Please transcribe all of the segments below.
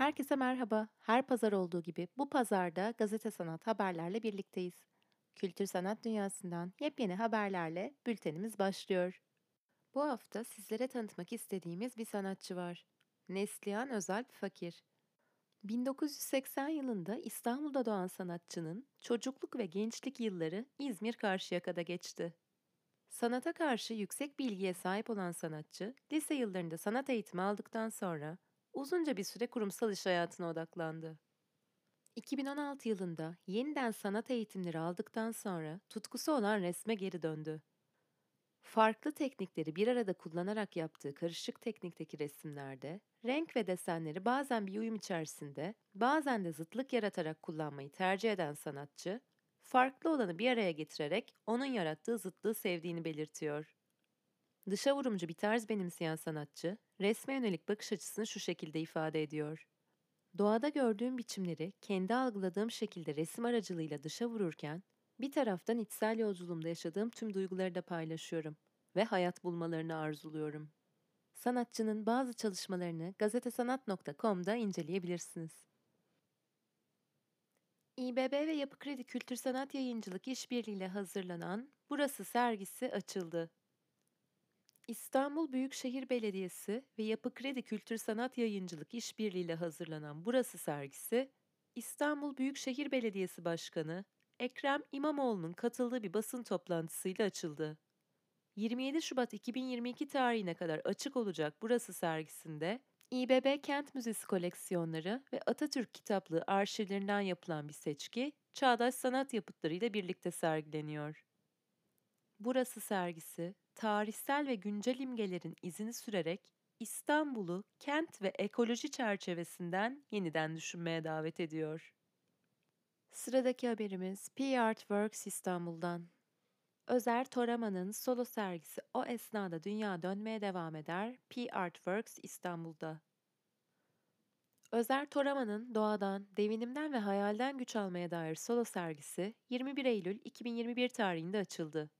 Herkese merhaba. Her pazar olduğu gibi bu pazarda gazete sanat haberlerle birlikteyiz. Kültür sanat dünyasından yepyeni haberlerle bültenimiz başlıyor. Bu hafta sizlere tanıtmak istediğimiz bir sanatçı var. Neslihan Özalp Fakir. 1980 yılında İstanbul'da doğan sanatçının çocukluk ve gençlik yılları İzmir Karşıyaka'da geçti. Sanata karşı yüksek bilgiye sahip olan sanatçı, lise yıllarında sanat eğitimi aldıktan sonra uzunca bir süre kurumsal iş hayatına odaklandı. 2016 yılında yeniden sanat eğitimleri aldıktan sonra tutkusu olan resme geri döndü. Farklı teknikleri bir arada kullanarak yaptığı karışık teknikteki resimlerde renk ve desenleri bazen bir uyum içerisinde, bazen de zıtlık yaratarak kullanmayı tercih eden sanatçı, farklı olanı bir araya getirerek onun yarattığı zıtlığı sevdiğini belirtiyor. Dışa vurumcu bir tarz benimseyen sanatçı, resme yönelik bakış açısını şu şekilde ifade ediyor. Doğada gördüğüm biçimleri kendi algıladığım şekilde resim aracılığıyla dışa vururken, bir taraftan içsel yolculuğumda yaşadığım tüm duyguları da paylaşıyorum ve hayat bulmalarını arzuluyorum. Sanatçının bazı çalışmalarını gazetesanat.com'da inceleyebilirsiniz. İBB ve Yapı Kredi Kültür Sanat Yayıncılık işbirliğiyle hazırlanan Burası sergisi açıldı. İstanbul Büyükşehir Belediyesi ve Yapı Kredi Kültür Sanat Yayıncılık işbirliğiyle hazırlanan Burası sergisi, İstanbul Büyükşehir Belediyesi Başkanı Ekrem İmamoğlu'nun katıldığı bir basın toplantısıyla açıldı. 27 Şubat 2022 tarihine kadar açık olacak Burası sergisinde İBB Kent Müzesi koleksiyonları ve Atatürk kitaplığı arşivlerinden yapılan bir seçki, çağdaş sanat yapıtlarıyla birlikte sergileniyor. Burası sergisi, tarihsel ve güncel imgelerin izini sürerek İstanbul'u kent ve ekoloji çerçevesinden yeniden düşünmeye davet ediyor. Sıradaki haberimiz P Artworks İstanbul'dan. Özer Toraman'ın solo sergisi o esnada dünya dönmeye devam eder P Artworks İstanbul'da. Özer Toraman'ın doğadan, devinimden ve hayalden güç almaya dair solo sergisi 21 Eylül 2021 tarihinde açıldı.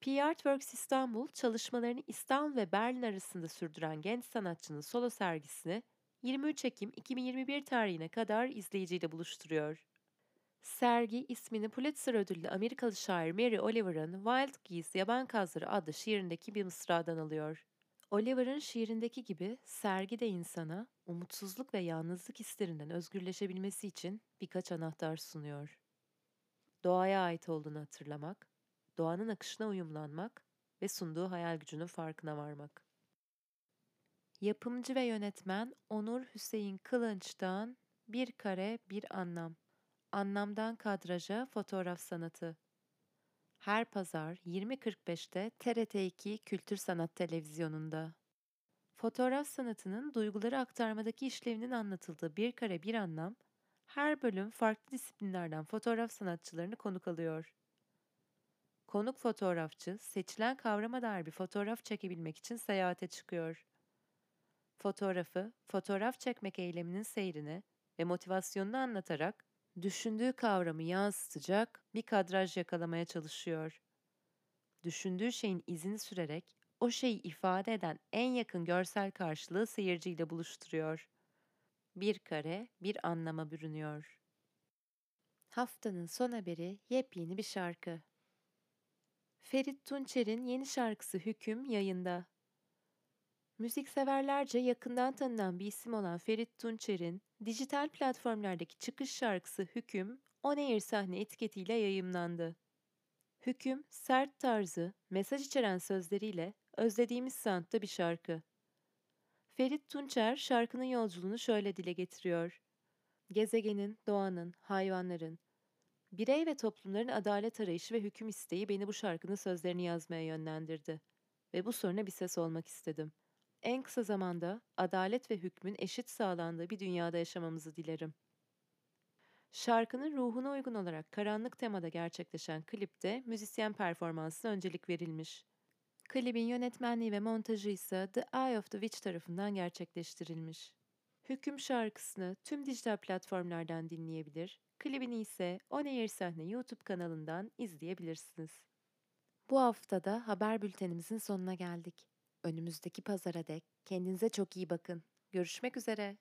P Artworks İstanbul, çalışmalarını İstanbul ve Berlin arasında sürdüren genç sanatçının solo sergisini 23 Ekim 2021 tarihine kadar izleyiciyle buluşturuyor. Sergi ismini Pulitzer ödüllü Amerikalı şair Mary Oliver'ın Wild Geese Yaban Kazları adlı şiirindeki bir mısradan alıyor. Oliver'ın şiirindeki gibi sergi de insana umutsuzluk ve yalnızlık hislerinden özgürleşebilmesi için birkaç anahtar sunuyor. Doğaya ait olduğunu hatırlamak, doğanın akışına uyumlanmak ve sunduğu hayal gücünün farkına varmak. Yapımcı ve yönetmen Onur Hüseyin Kılınç'tan Bir Kare Bir Anlam Anlamdan Kadraja Fotoğraf Sanatı Her pazar 20.45'te TRT2 Kültür Sanat Televizyonu'nda. Fotoğraf sanatının duyguları aktarmadaki işlevinin anlatıldığı Bir Kare Bir Anlam, her bölüm farklı disiplinlerden fotoğraf sanatçılarını konuk alıyor. Konuk fotoğrafçı seçilen kavrama dair bir fotoğraf çekebilmek için seyahate çıkıyor. Fotoğrafı, fotoğraf çekmek eyleminin seyrini ve motivasyonunu anlatarak düşündüğü kavramı yansıtacak bir kadraj yakalamaya çalışıyor. Düşündüğü şeyin izini sürerek o şeyi ifade eden en yakın görsel karşılığı seyirciyle buluşturuyor. Bir kare bir anlama bürünüyor. Haftanın son haberi yepyeni bir şarkı. Ferit Tunçer'in yeni şarkısı Hüküm yayında. Müzikseverlerce yakından tanınan bir isim olan Ferit Tunçer'in dijital platformlardaki çıkış şarkısı Hüküm, On Air sahne etiketiyle yayımlandı. Hüküm, sert tarzı, mesaj içeren sözleriyle özlediğimiz santta bir şarkı. Ferit Tunçer şarkının yolculuğunu şöyle dile getiriyor. Gezegenin, doğanın, hayvanların, birey ve toplumların adalet arayışı ve hüküm isteği beni bu şarkının sözlerini yazmaya yönlendirdi. Ve bu soruna bir ses olmak istedim. En kısa zamanda adalet ve hükmün eşit sağlandığı bir dünyada yaşamamızı dilerim. Şarkının ruhuna uygun olarak karanlık temada gerçekleşen klipte müzisyen performansına öncelik verilmiş. Klibin yönetmenliği ve montajı ise The Eye of the Witch tarafından gerçekleştirilmiş. Hüküm şarkısını tüm dijital platformlardan dinleyebilir, klibini ise On Air Sahne YouTube kanalından izleyebilirsiniz. Bu haftada haber bültenimizin sonuna geldik. Önümüzdeki pazara dek kendinize çok iyi bakın. Görüşmek üzere.